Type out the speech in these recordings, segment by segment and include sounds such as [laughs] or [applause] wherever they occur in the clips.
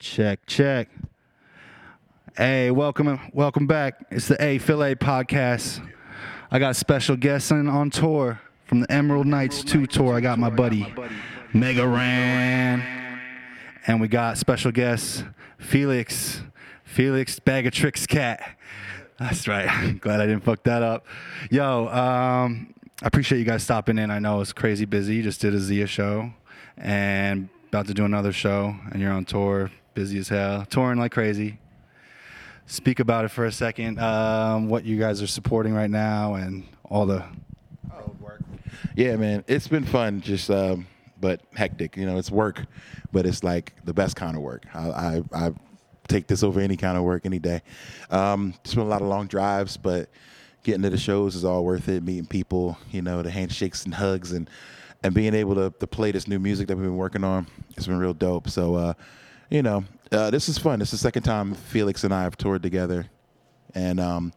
Check, check. Hey, welcome, welcome back. It's the A Phil A podcast. I got special guests in on tour from the Emerald Knights 2 tour. I got my buddy Mega Ran. And we got special guest Felix, Felix Bag of Tricks Cat. That's right. [laughs] Glad I didn't fuck that up. Yo, um, I appreciate you guys stopping in. I know it's crazy busy. You just did a Zia show and about to do another show, and you're on tour, busy as hell, touring like crazy. Speak about it for a second. Um, what you guys are supporting right now, and all the road work. Yeah, man, it's been fun, just um, but hectic. You know, it's work, but it's like the best kind of work. I, I, I take this over any kind of work any day. Um, it's been a lot of long drives, but getting to the shows is all worth it. Meeting people, you know, the handshakes and hugs, and and being able to, to play this new music that we've been working on. It's been real dope. So, uh, you know, uh, this is fun. It's the second time Felix and I have toured together, and um,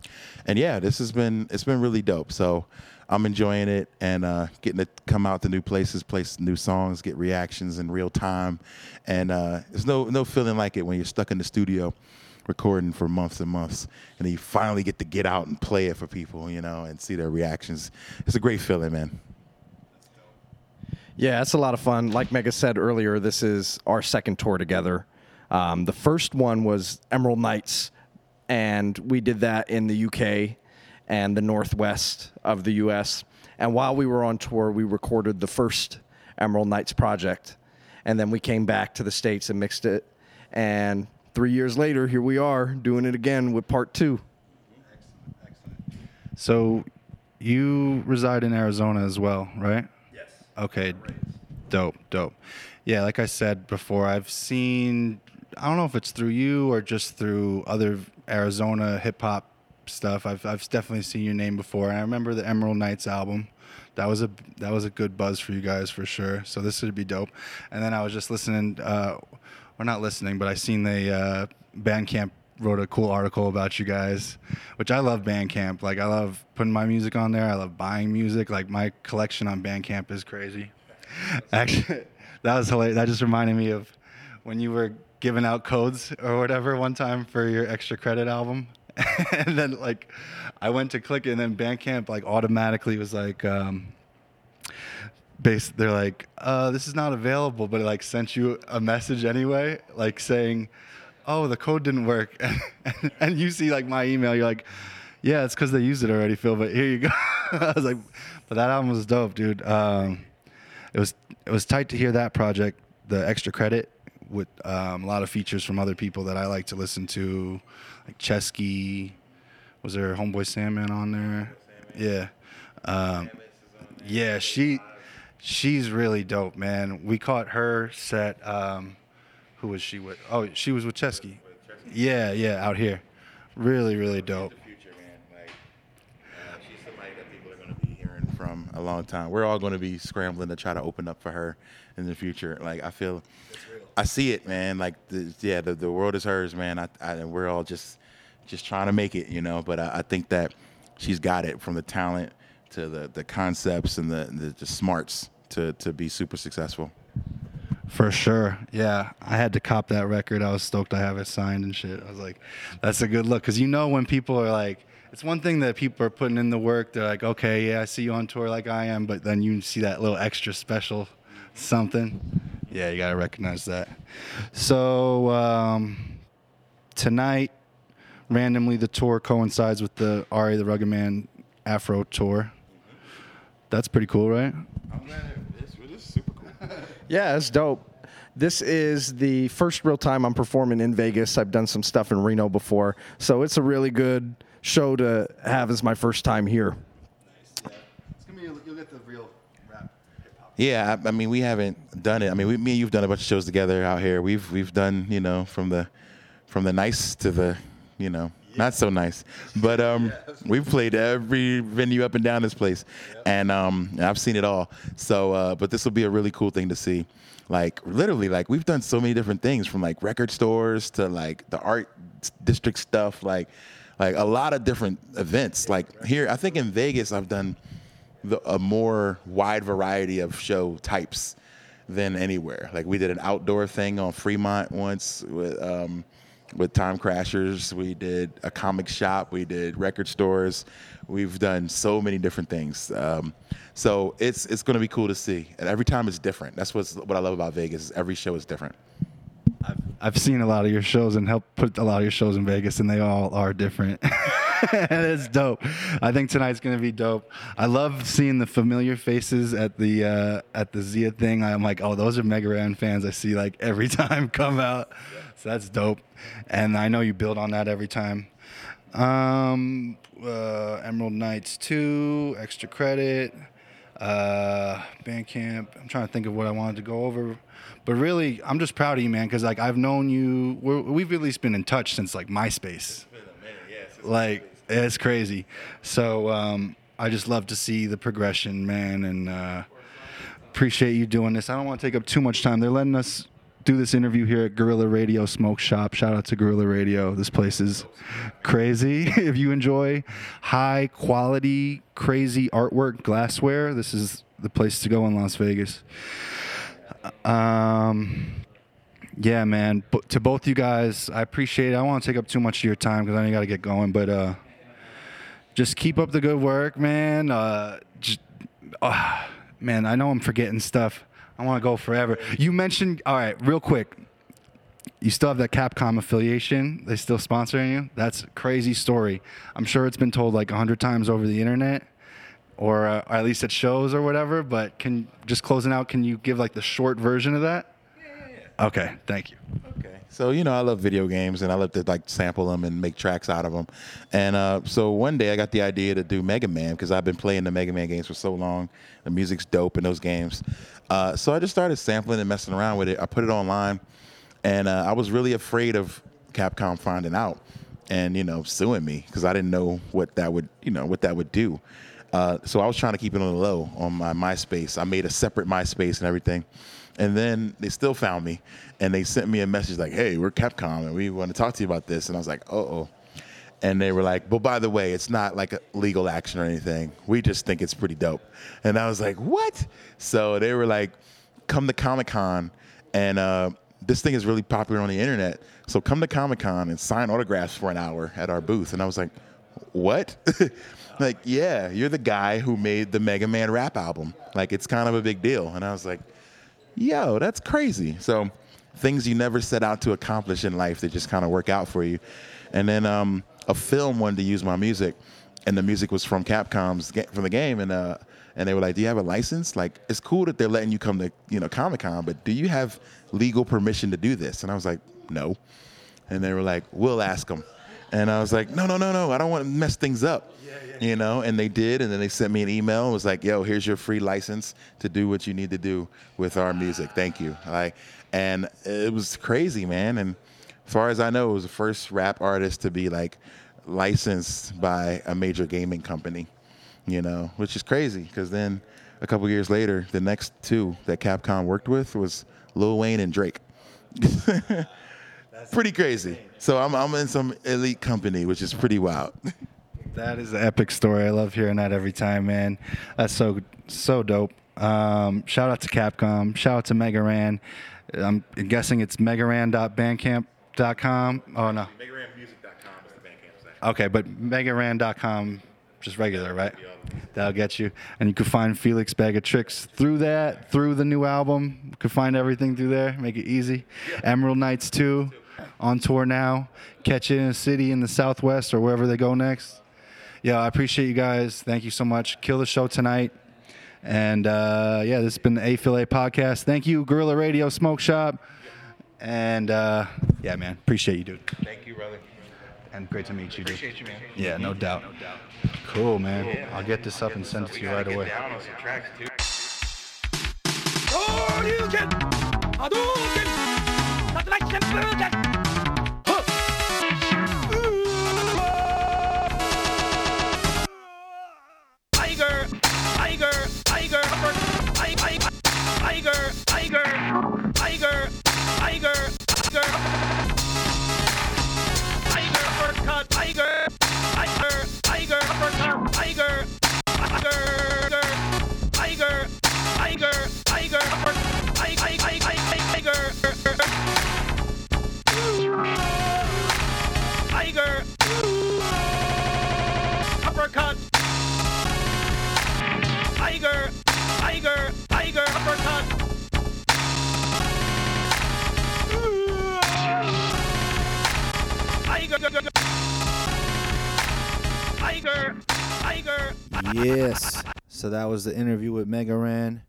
and yeah, this has been it's been really dope. So. I'm enjoying it and uh, getting to come out to new places, play new songs, get reactions in real time, and uh, there's no no feeling like it when you're stuck in the studio recording for months and months, and then you finally get to get out and play it for people, you know, and see their reactions. It's a great feeling, man. Yeah, it's a lot of fun. Like Mega said earlier, this is our second tour together. Um, the first one was Emerald Knights, and we did that in the UK and the northwest of the US. And while we were on tour, we recorded the first Emerald Knights project. And then we came back to the States and mixed it. And three years later, here we are doing it again with part two. So, you reside in Arizona as well, right? Yes. Okay, dope, dope. Yeah, like I said before, I've seen. I don't know if it's through you or just through other Arizona hip hop stuff. I've I've definitely seen your name before. And I remember the Emerald Knights album. That was a that was a good buzz for you guys for sure. So this would be dope. And then I was just listening, uh, or not listening, but I seen the uh, Bandcamp wrote a cool article about you guys, which I love Bandcamp. Like I love putting my music on there. I love buying music. Like my collection on Bandcamp is crazy. [laughs] Actually, that was hilarious. That just reminded me of when you were giving out codes or whatever one time for your extra credit album. [laughs] and then like I went to click it and then Bandcamp like automatically was like um base they're like uh this is not available but it like sent you a message anyway like saying oh the code didn't work. [laughs] And, and you see like my email you're like yeah it's because they used it already phil but here you go. [laughs] I was like but that album was dope dude. Um it was it was tight to hear that project the extra credit with um, a lot of features from other people that i like to listen to like chesky. Was there homeboy sandman on there? Yeah. Um, yeah she she's really dope man. We caught her set um, who was she with? Oh she was with chesky. Yeah yeah out here. Really really dope. From a long time. We're all going to be scrambling to try to open up for her in the future. Like, I feel, I see it, man. Like, the, yeah, the, the world is hers, man. I, I, and we're all just, just trying to make it, you know. But I, I think that she's got it from the talent to the, the concepts and the, the, the smarts to, to be super successful. For sure. Yeah. I had to cop that record. I was stoked I have it signed and shit. I was like, that's a good look. Cause you know, when people are like, it's one thing that people are putting in the work. They're like, okay, yeah, I see you on tour like I am. But then you see that little extra special something. Yeah, you got to recognize that. So um, tonight, randomly, the tour coincides with the R.A. the Rugged Man Afro tour. That's pretty cool, right? I'm glad this, this is super cool. [laughs] Yeah, it's dope. This is the first real time I'm performing in Vegas. I've done some stuff in Reno before, so it's a really good show to have as my first time here. It's gonna be, you'll get the real rap hip hop. Yeah, I, I mean, we haven't done it. I mean, we, me and you've done a bunch of shows together out here. We've we've done, you know, from the from the nice to the, you know, not so nice. But um, we've played every venue up and down this place, and um, I've seen it all. So, uh, but this will be a really cool thing to see. Like literally, like we've done so many different things from like record stores to like the art district stuff, like like a lot of different events. Like here, I think in Vegas, I've done the, a more wide variety of show types than anywhere. Like we did an outdoor thing on Fremont once with um, with Time Crashers. We did a comic shop. We did record stores. We've done so many different things. Um, so it's it's going to be cool to see. And every time it's different. That's what's what I love about Vegas. Every show is different. I've, I've seen a lot of your shows and helped put a lot of your shows in Vegas, and they all are different. [laughs] [laughs] it's dope. I think tonight's gonna be dope. I love seeing the familiar faces at the uh, at the Zia thing. I'm like, oh, those are Mega Ran fans. I see like every [laughs] time come out. So that's dope, and I know you build on that every time. Um, uh, Emerald Knights two, extra credit, uh, Bandcamp. I'm trying to think of what I wanted to go over. But really, I'm just proud of you, man, because like I've known you. We're, we've at least been in touch since like MySpace. Like it's crazy. So um, I just love to see the progression, man, and uh, appreciate you doing this. I don't want to take up too much time. They're letting us do this interview here at Gorilla Radio Smoke Shop. Shout out to Gorilla Radio. This place is crazy. [laughs] if you enjoy high quality, crazy artwork, glassware, this is the place to go in Las Vegas. Um, yeah, man. But to both you guys, I appreciate it. I don't want to take up too much of your time because I know you got to get going, but uh, just keep up the good work, man. Uh, just, uh, man, I know I'm forgetting stuff. I want to go forever. You mentioned, all right, real quick. You still have that Capcom affiliation. They still sponsoring you. That's a crazy story. I'm sure it's been told like hundred times over the internet, or, uh, or at least at shows or whatever. But can just closing out, can you give like the short version of that? Okay, thank you. Okay. So you know, I love video games, and I love to like sample them and make tracks out of them. And uh, so one day, I got the idea to do Mega Man because I've been playing the Mega Man games for so long. The music's dope in those games. Uh, so I just started sampling and messing around with it. I put it online, and uh, I was really afraid of Capcom finding out and you know suing me because I didn't know what that would you know what that would do. Uh, so I was trying to keep it on the low on my MySpace. I made a separate MySpace and everything. And then they still found me and they sent me a message like, hey, we're Capcom and we want to talk to you about this. And I was like, uh oh. And they were like, but by the way, it's not like a legal action or anything. We just think it's pretty dope. And I was like, what? So they were like, come to Comic Con and uh, this thing is really popular on the internet. So come to Comic Con and sign autographs for an hour at our booth. And I was like, what? [laughs] like, yeah, you're the guy who made the Mega Man rap album. Like, it's kind of a big deal. And I was like, yo, that's crazy. So things you never set out to accomplish in life that just kind of work out for you. And then um, a film wanted to use my music, and the music was from Capcom's from the game, and uh, and they were like, "Do you have a license? Like, it's cool that they're letting you come to you know Comic Con, but do you have legal permission to do this?" And I was like, "No." And they were like, "We'll ask them." And I was like, "No, no, no, no! I don't want to mess things up." you know, and they did, and then they sent me an email and was like, "Yo, here's your free license to do what you need to do with our music. Thank you." Like, and it was crazy, man. And as far as I know, it was the first rap artist to be like licensed by a major gaming company, you know, which is crazy because then a couple years later, the next two that Capcom worked with was Lil Wayne and Drake. [laughs] pretty crazy. So I'm I'm in some elite company, which is pretty wild. [laughs] That is an epic story. I love hearing that every time, man. That's so so dope. Um, shout out to Capcom. Shout out to Mega Ran. I'm guessing it's megaran.bandcamp.com. Oh no. MegaRanMusic.com is the Bandcamp site. Okay, but megaran.com, just regular, right? That'll get you. And you can find Felix Bag of Tricks through that, through the new album. You can find everything through there. Make it easy. Emerald Knights 2 on tour now. Catch you in a city in the Southwest or wherever they go next. Yeah, I appreciate you guys. Thank you so much. Kill the show tonight. And uh, yeah, this has been the A podcast. Thank you, Gorilla Radio Smoke Shop. And uh, yeah, man, appreciate you, dude. Thank you, brother. And great to meet you, dude. Appreciate you, man. Yeah, no doubt. No doubt. Cool, man. I'll get this up and send it to you right away. Oh, you can. Was the interview with Mega Ran.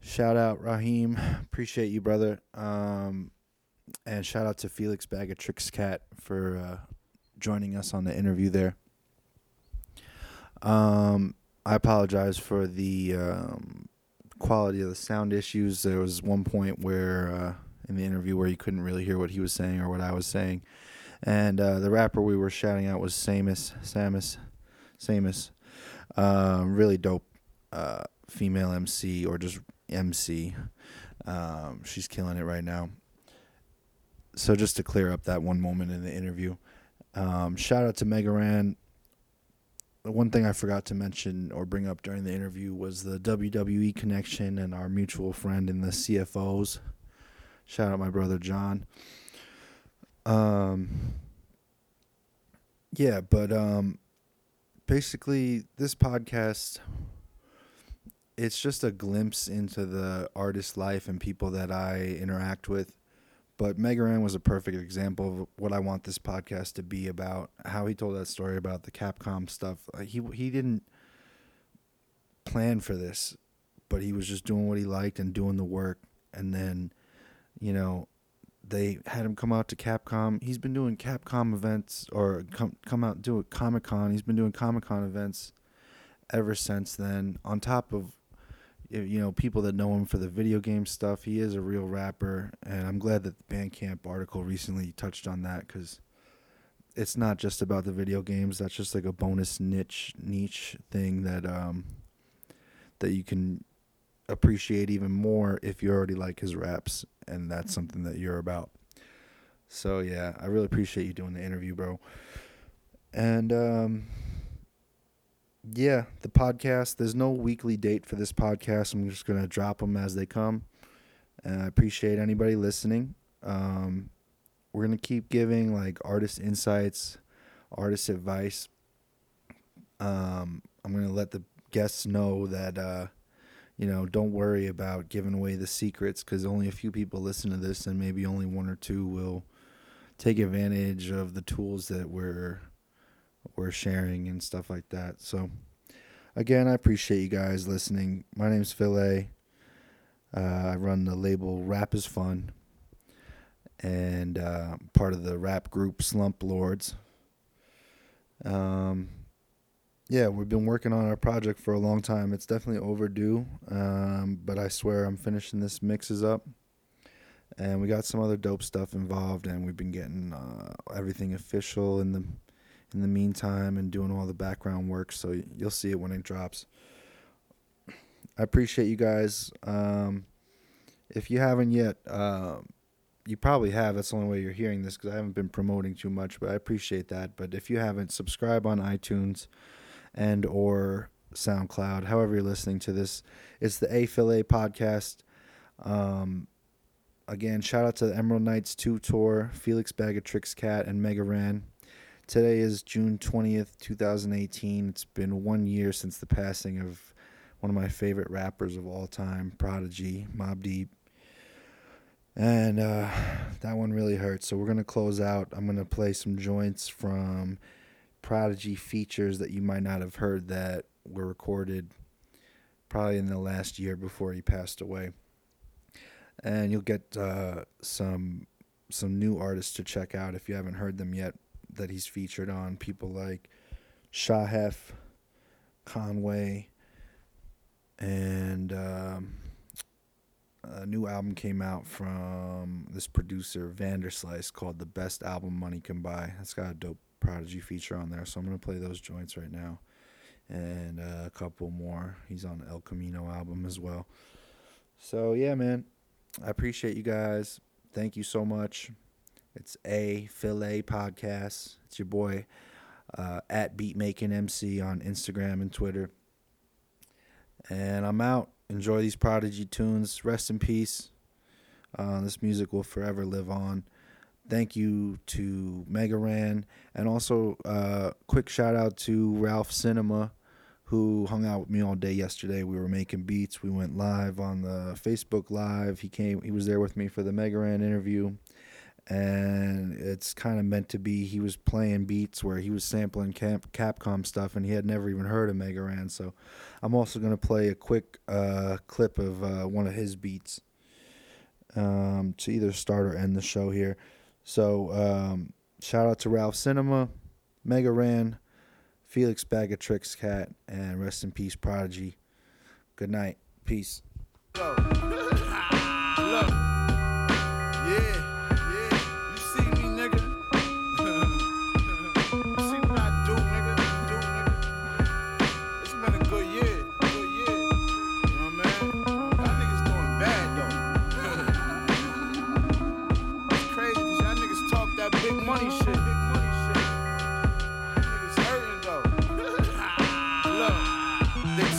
Shout out Raheem. Appreciate you, brother. Um, and shout out to Felix Bag of Tricks Cat for uh, joining us on the interview there. Um, I apologize for the um, quality of the sound issues. There was one point where uh, in the interview where you couldn't really hear what he was saying or what I was saying. And uh, the rapper we were shouting out was Sammus, Sammus, Sammus. Um, really dope uh, female MC or just MC. Um, she's killing it right now. So just to clear up that one moment in the interview, um, shout out to Mega Ran. The one thing I forgot to mention or bring up during the interview was the WWE connection and our mutual friend in the CFOs. Shout out my brother John. Um, yeah, but um, basically this podcast it's just a glimpse into the artist life and people that I interact with. But Mega Ran was a perfect example of what I want this podcast to be about. How he told that story about the Capcom stuff. Uh, He he didn't plan for this, but he was just doing what he liked and doing the work. And then, you know, they had him come out to Capcom. He's been doing Capcom events or come come out do a Comic Con. He's been doing Comic Con events ever since then. On top of you know people that know him for the video game stuff, he is a real rapper, and I'm glad that the Bandcamp article recently touched on that because it's not just about the video games. That's just like a bonus niche niche thing that um that you can appreciate even more if you already like his raps and that's something that you're about. So yeah, I really appreciate you doing the interview, bro. And um yeah, the podcast, there's no weekly date for this podcast. I'm just going to drop them as they come. And I appreciate anybody listening. Um we're going to keep giving like artist insights, artist advice. Um I'm going to let the guests know that uh you know, don't worry about giving away the secrets because only a few people listen to this, and maybe only one or two will take advantage of the tools that we're we're sharing and stuff like that. So, again, I appreciate you guys listening. My name's Phil A. Uh, I run the label Rap is Fun, and uh, part of the rap group Slump Lords. Um, yeah, we've been working on our project for a long time. It's definitely overdue, um, but I swear I'm finishing this mixes up, and we got some other dope stuff involved, and we've been getting uh, everything official in the in the meantime and doing all the background work. So you'll see it when it drops. I appreciate you guys. Um, if you haven't yet, uh, you probably have. That's the only way you're hearing this because I haven't been promoting too much, but I appreciate that. But if you haven't, subscribe on iTunes and or SoundCloud, however you're listening to this. It's the A Phil A podcast. Um, again, shout out to the Emerald Knights 2 tour, Felix Bag of Tricks Cat, and Mega Ran. Today is June 20th, 2018. It's been one year since the passing of one of my favorite rappers of all time, Prodigy, Mobb Deep. And uh, that one really hurts. So we're going to close out. I'm going to play some joints from Prodigy features that you might not have heard that were recorded probably in the last year before he passed away. And you'll get uh, some some new artists to check out if you haven't heard them yet that he's featured on. People like Shahef, Conway, and um, a new album came out from this producer Vanderslice called "The Best Album Money Can Buy." It's got a dope Prodigy feature on there, so I'm gonna play those joints right now, and uh, a couple more. He's on El Camino album as well. So yeah, man, I appreciate you guys. Thank you so much. It's a A podcast. It's your boy uh, at Beatmaking MC on Instagram and Twitter. And I'm out. Enjoy these Prodigy tunes. Rest in peace. Uh, this music will forever live on. Thank you to Mega Ran. And also, uh, quick shout out to Ralph Cinema, who hung out with me all day yesterday. We were making beats. We went live on the Facebook Live. He came. He was there with me for the Mega Ran interview. and it's kind of meant to be. He was playing beats where he was sampling Cap- Capcom stuff, and he had never even heard of Mega Ran. So, I'm also gonna play a quick uh, clip of uh, one of his beats um, to either start or end the show here. So, um, shout out to Ralph Cinema, Mega Ran, Felix Bag of Tricks Cat, and rest in peace, Prodigy. Good night. Peace.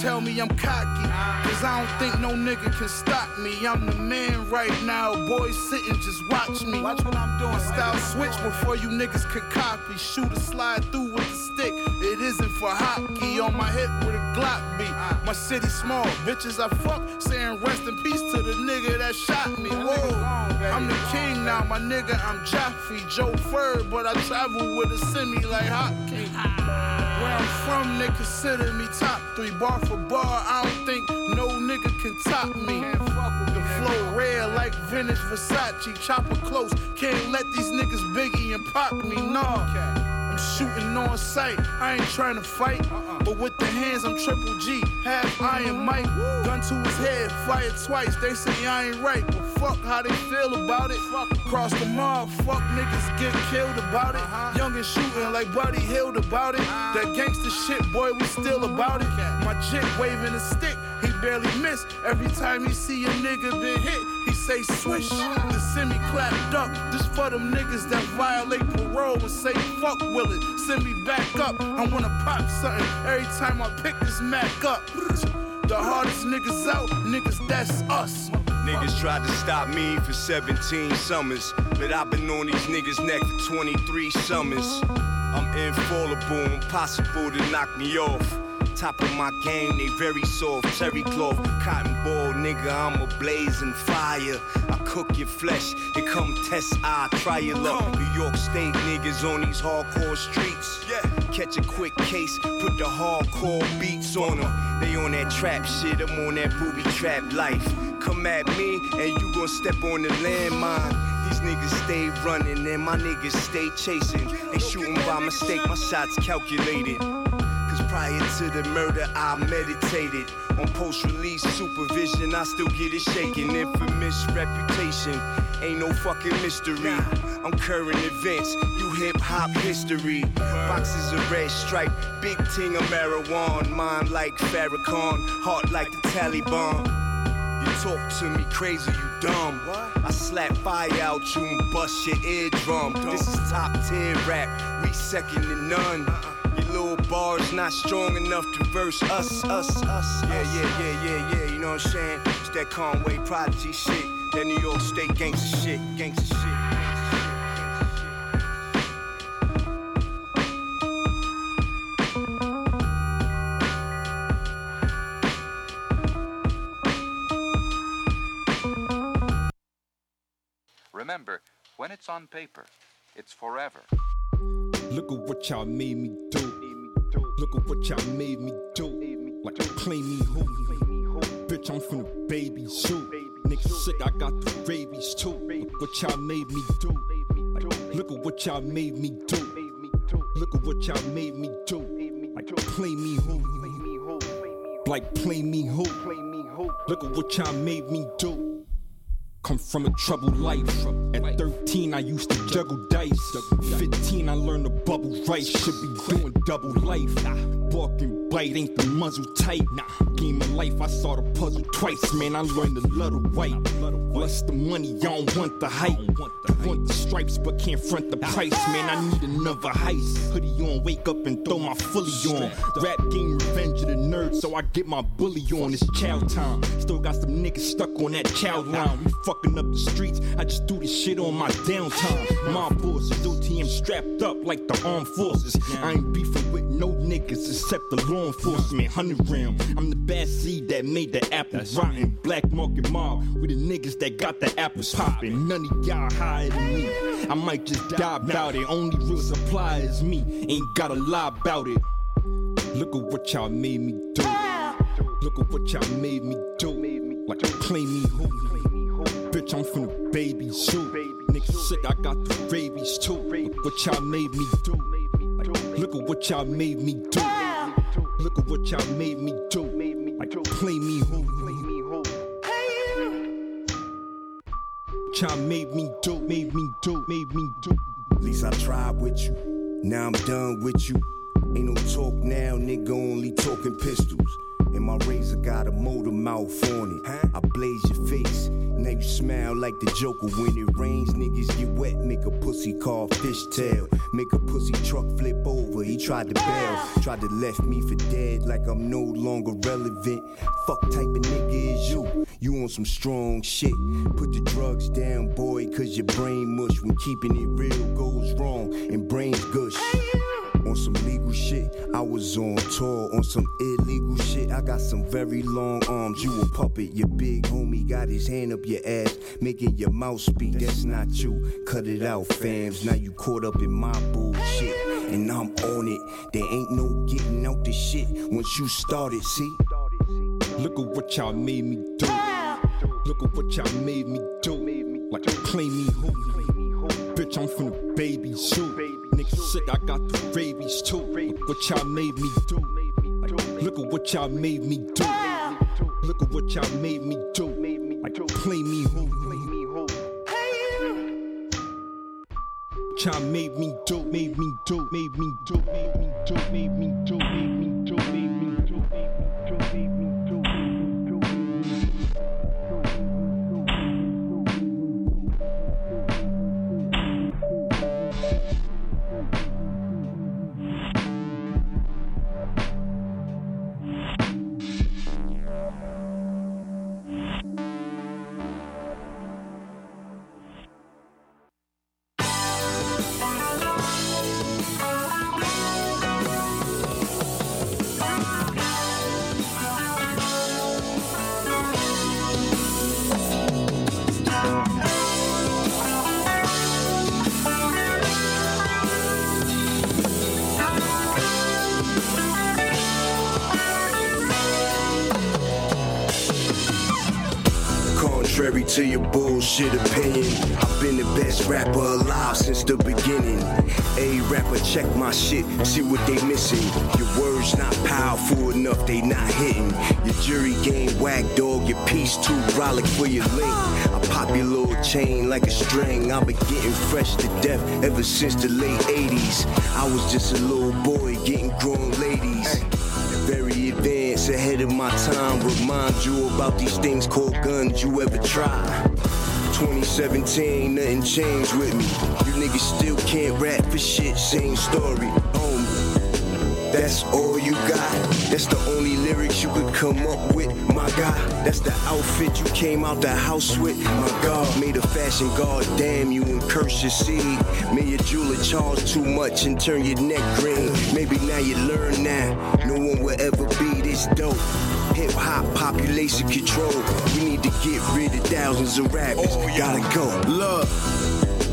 Tell me I'm cocky, cause I don't think no nigga can stop me. I'm the man right now, boys sitting, just watch me. Watch what I'm doing. Style switch before you niggas can copy. Shoot a slide through with the stick, it isn't for hockey. On my hip with a Glock beat. My city small, bitches I fuck, saying rest in peace to the nigga that shot me. Whoa, I'm the king now, my nigga, I'm Jaffe, Joe Fur, but I travel with a semi like hockey. Where I'm from, they consider me top three. Bar for bar, I don't think no nigga can top me. The flow rare like vintage Versace. Chopper close, can't let these niggas biggie and pop me, nah. I'm shooting on sight, I ain't trying to fight. Uh-uh. But with the hands, I'm triple G, half iron Mike. Gun to his head, fired twice. They say I ain't right, but fuck how they feel about it. Cross the mob, fuck niggas get killed about it. Uh-huh. Young and shooting like Buddy Hield about it. Uh-huh. That gangster shit, boy, we still about it. My chick waving a stick, he barely miss. Every time he see a nigga been hit, say swish. The semi clap duck, this for them niggas that violate parole and say fuck will it. Send me back up, I wanna pop something every time I pick this Mac up. The hardest niggas out, niggas that's us. Niggas tried to stop me for 17 summers, but I've been on these niggas' neck for 23 summers. I'm infallible, impossible to knock me off. Top of my game, they very soft. Terry cloth, cotton ball, nigga, I'm a blazing fire. I cook your flesh, it come test I try your luck. New York State niggas on these hardcore streets. Yeah, catch a quick case, put the hardcore beats on them. They on that trap shit, I'm on that booby trap life. Come at me, and you gon' step on the landmine. These niggas stay running and my niggas stay chasing. They shooting by mistake, my shots calculated. Prior to the murder, I meditated. On post release supervision, I still get it shaking. Infamous reputation, ain't no fucking mystery. I'm current events, you hip hop history. Boxes of red stripe, big ting of marijuana. Mind like Farrakhan, heart like the Taliban. You talk to me crazy, you dumb. I slap fire out you and bust your eardrum. This is top tier rap, we second to none. Little bars not strong enough to verse us, us, us. Yeah, yeah, yeah, yeah, yeah. You know what I'm saying? It's that Conway Prodigy shit, that New York State gangster shit, gangster shit. Remember, when it's on paper, it's forever. Look at what y'all made me do. Look at what y'all made me do. Like play me who? Bitch, I'm from the baby zoo. Nigga sick, I got the rabies too. Look what y'all made me do. Like, look at what y'all made me do. Look at what y'all made me do. Like play me who? Like play me who? Look at what y'all made me do. Come from a troubled life. At 13, I used to juggle dice. 15, I learned to bubble right. Should be doing double life. Bark and bite ain't the muzzle tight. Nah. Game of life, I saw the puzzle twice. Man, I learned to love the white. Lust the money, I don't want the hype. Want the stripes, but can't front the price. Man, I need another heist. Hoodie on, wake up and throw my fully on. Rap game, revenge of the so I get my bully on. It's chow time. Still got some niggas stuck on that chow line. We fucking up the streets. I just do this shit on my downtime. My bosses, OTM strapped up like the armed forces. I ain't beefing with no niggas except the law enforcement. Hundred round. I'm the bad seed that made the apple rotten. Black market mob. We the niggas that that got the apples poppin'. None of y'all higher than me. I might just die about it. Only real supply is me. Ain't gotta lie about it. Look at what y'all made me do. Look at what y'all made me do. Like play me who? Bitch, I'm from the baby zoo. Nigga sick, I got the rabies too. Look what y'all made me do. Look at what y'all made me do. Look at what y'all made me do. Like play me who? Y'all made me do, made me do, made me do. At least I tried with you. Now I'm done with you. Ain't no talk now, nigga, only talking pistols. And my razor got a motor mouth on it. Huh? I blaze your face. Now you smile like the Joker when it rains. Niggas get wet, make a pussy call fishtail. Make a pussy truck flip over. He tried to bail, tried to left me for dead like I'm no longer relevant. Fuck type of nigga is you. You on some strong shit. Put the drugs down, boy, cause your brain mush when keeping it real goes wrong and brains gush. On some legal shit, I was on tour. On some illegal shit, I got some very long arms. You a puppet, your big homie got his hand up your ass, making your mouth speak. That's not you. Cut it out, fams. Now you caught up in my bullshit, and I'm on it. There ain't no getting out the shit once you started. See. Look at what y'all made me do. Look at what y'all made me do. Like play me who? Bitch, I'm from the baby zoo nigga sick, I got the rabies too. What y'all made me do. Look at what y'all made me do. Look at what y'all made me do. Play me who? Y'all made me do, made me do, made me do, made me do, made me do, made me do. To your bullshit opinion, I've been the best rapper alive since the beginning. A rapper, check my shit, see what they missing. Your words not powerful enough, they not hitting. Your jury game whack, dog. Your piece too brolic for your link. I pop your little chain like a string. I've been getting fresh to death ever since the late 80s. I was just a little boy getting grown ladies. Very ahead of my time. Remind you about these things called guns you ever try. 2017, nothing changed with me. You niggas still can't rap for shit, same story. That's all you got. That's the only lyrics you could come up with, my guy. That's the outfit you came out the house with, my God. Made a fashion god, damn you, and curse your seed. May your jeweler charge too much and turn your neck green. Maybe now you learn that No one will ever be this dope. Hip hop population control. We need to get rid of thousands of rappers. Oh, Gotta go. Look,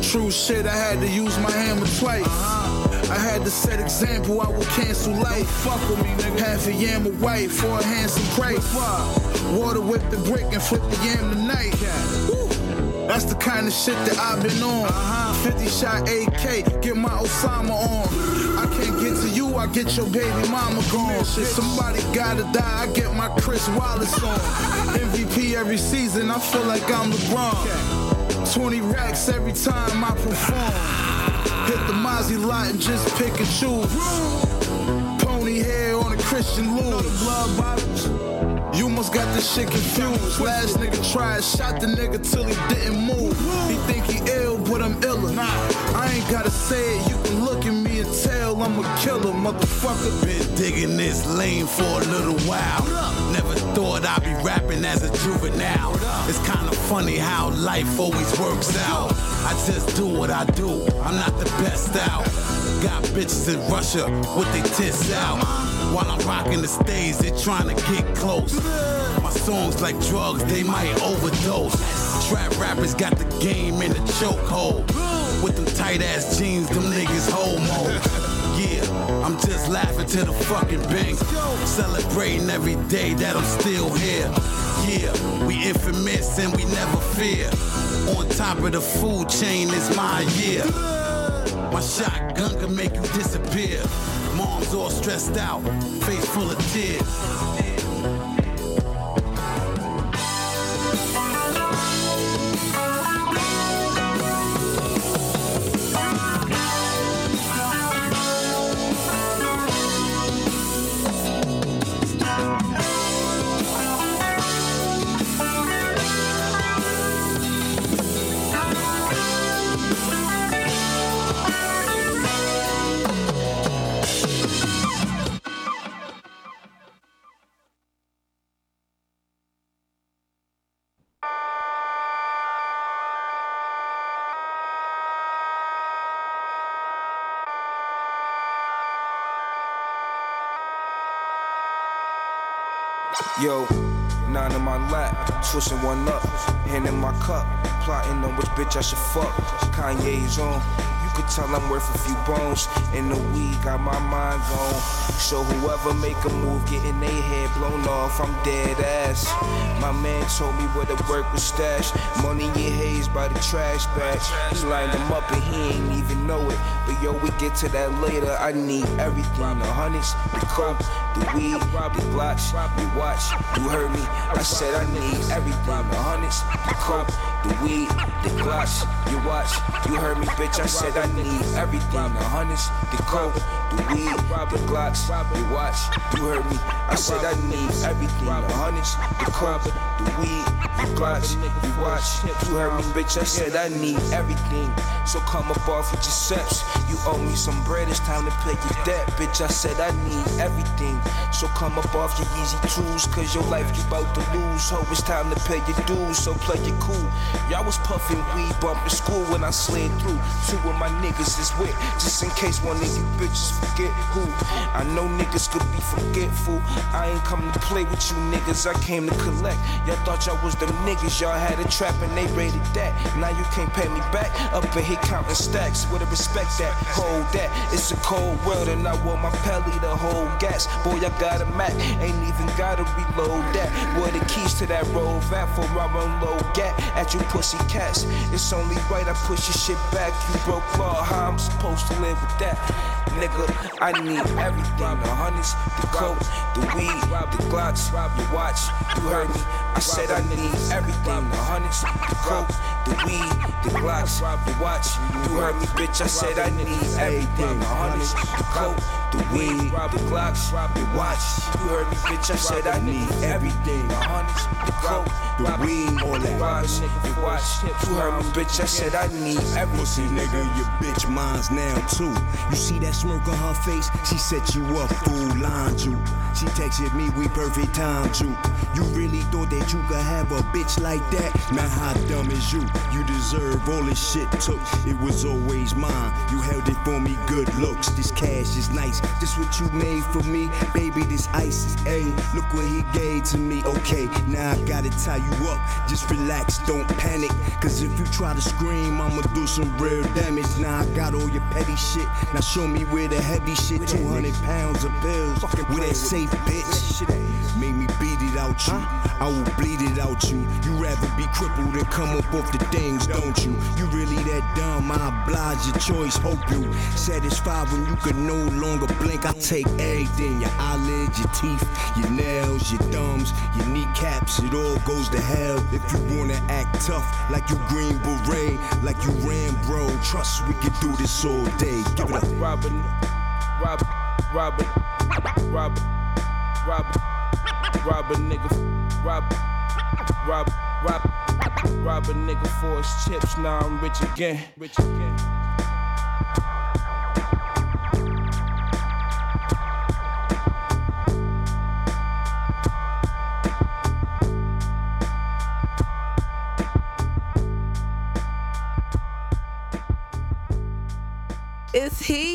true shit, I had to use my hammer twice. Uh-huh. I had to set example, I will cancel life. Fuck with me, nigga. Half a yam of white for a handsome price. Water whip the brick and flip the yam tonight. Woo. That's the kind of shit that I've been on. Uh-huh. 50 shot AK, get my Osama on. I can't get to you, I get your baby mama gone. Shit, somebody gotta die, I get my Chris Wallace on. [laughs] MVP every season, I feel like I'm LeBron. 20 racks every time I perform. Hit the Mozzie lot and just pick and choose. Pony hair on a Christian bottles. You must got this shit confused. Last nigga tried, shot the nigga till he didn't move. He think he ill, but I'm iller. I ain't gotta say it. You can look at me and tell I'm a killer, motherfucker. Been digging this lane for a little while. Thought I'd be rapping as a juvenile. It's kinda funny how life always works out. I just do what I do. I'm not the best out. Got bitches in Russia with their tits out. While I'm rocking the stage, they trying to get close. My songs like drugs, they might overdose. Trap rappers got the game in a chokehold. With them tight ass jeans, them niggas homo. I'm just laughing to the fucking bank. Celebrating every day that I'm still here. Yeah, we infamous and we never fear. On top of the food chain is my year. My shotgun can make you disappear. Mom's all stressed out, face full of tears. Twisting one up, hand in my cup, plotting on which bitch I should fuck. Kanye's on. Could tell I'm worth a few bones. In the weed, got my mind gone. So whoever make a move, getting their head blown off, I'm dead ass. My man told me where the work was stashed. Money in haze by the trash bag. He lined them up and he ain't even know it. But yo, we get to that later. I need everything. The hundreds, the coke, the weed, the blocks, the watch. You heard me. I said I need everything. The hundreds, the coke, the weed, the blocks, your watch. You heard me, bitch. I said I need everything. The hundreds, the coke, the weed, the blocks, your watch. You heard me. I said I need everything. The hundreds, the coke, the weed, the blocks, your watch. You heard me, bitch. I said I need everything. So come up off with your steps. You owe me some bread. It's time to pay your debt, bitch. I said I need everything. So come up off your easy tools, cause your life you bout to lose. Hope it's time to pay your dues, so play it cool. Y'all was puffing weed, bumping school when I slid through. Two of my niggas is with, just in case one of you bitches forget who. I know niggas could be forgetful. I ain't come to play with you niggas, I came to collect. Y'all thought y'all was them niggas, y'all had a trap and they rated that. Now you can't pay me back. Up in here counting stacks, with a respect that, hold that. It's a cold world and I want my pelly to hold gas. Boy, I got a Mac, ain't even gotta reload that. Boy, the keys to that roll back for I unload gat at you pussy cats. It's only right I push your shit back. You broke law, how I'm supposed to live with that? Nigga, I need everything. The hundreds, the coke, the weed, the glocks, your watch. You heard me. I said I need everything. The hundreds, the coke, the weed, the glocks, the watch. You heard me, bitch. I said I need everything. The hundreds, the coke, the weed, the glocks, the watch. You heard me, bitch. I said I need everything. The hundreds, the coke, the weed, all that watch, your watch. You heard me, bitch. I said I need everything. Pussy nigga, your bitch mine's now too. You see that smirk on her face? She set you up, fool, lined you. She texted me, we perfect time you. You really thought that you could have a bitch like that? Now how dumb is you? You deserve all this shit took. It was always mine. You held it for me, good looks. This cash is nice. This what you made for me, baby. This ice is a. Look what he gave to me. Okay, now I gotta tie you up. Just relax, don't panic. Cause if you try to scream, I'ma do some real damage. Now I got all your petty shit. Now show me where the heavy shit. 200 pounds of bills. With that safe bitch. Make me beat it out you. I will bleed it out you. You rather be crippled than come up off the things, don't you? You really that dumb? I oblige your choice. Hope you satisfied when you can no longer blink. I take everything your eyelids, your teeth, your nails, your thumbs, your kneecaps. It all goes to hell if you wanna act tough like you Green Beret, like you Rambo. Trust we can do this all day. Give it up. Robin, Robin, Robin, Robin, Robin, Robin, nigga, rob, rob, rob, rob a nigga for his chips. Now I'm rich again, rich again. Is he?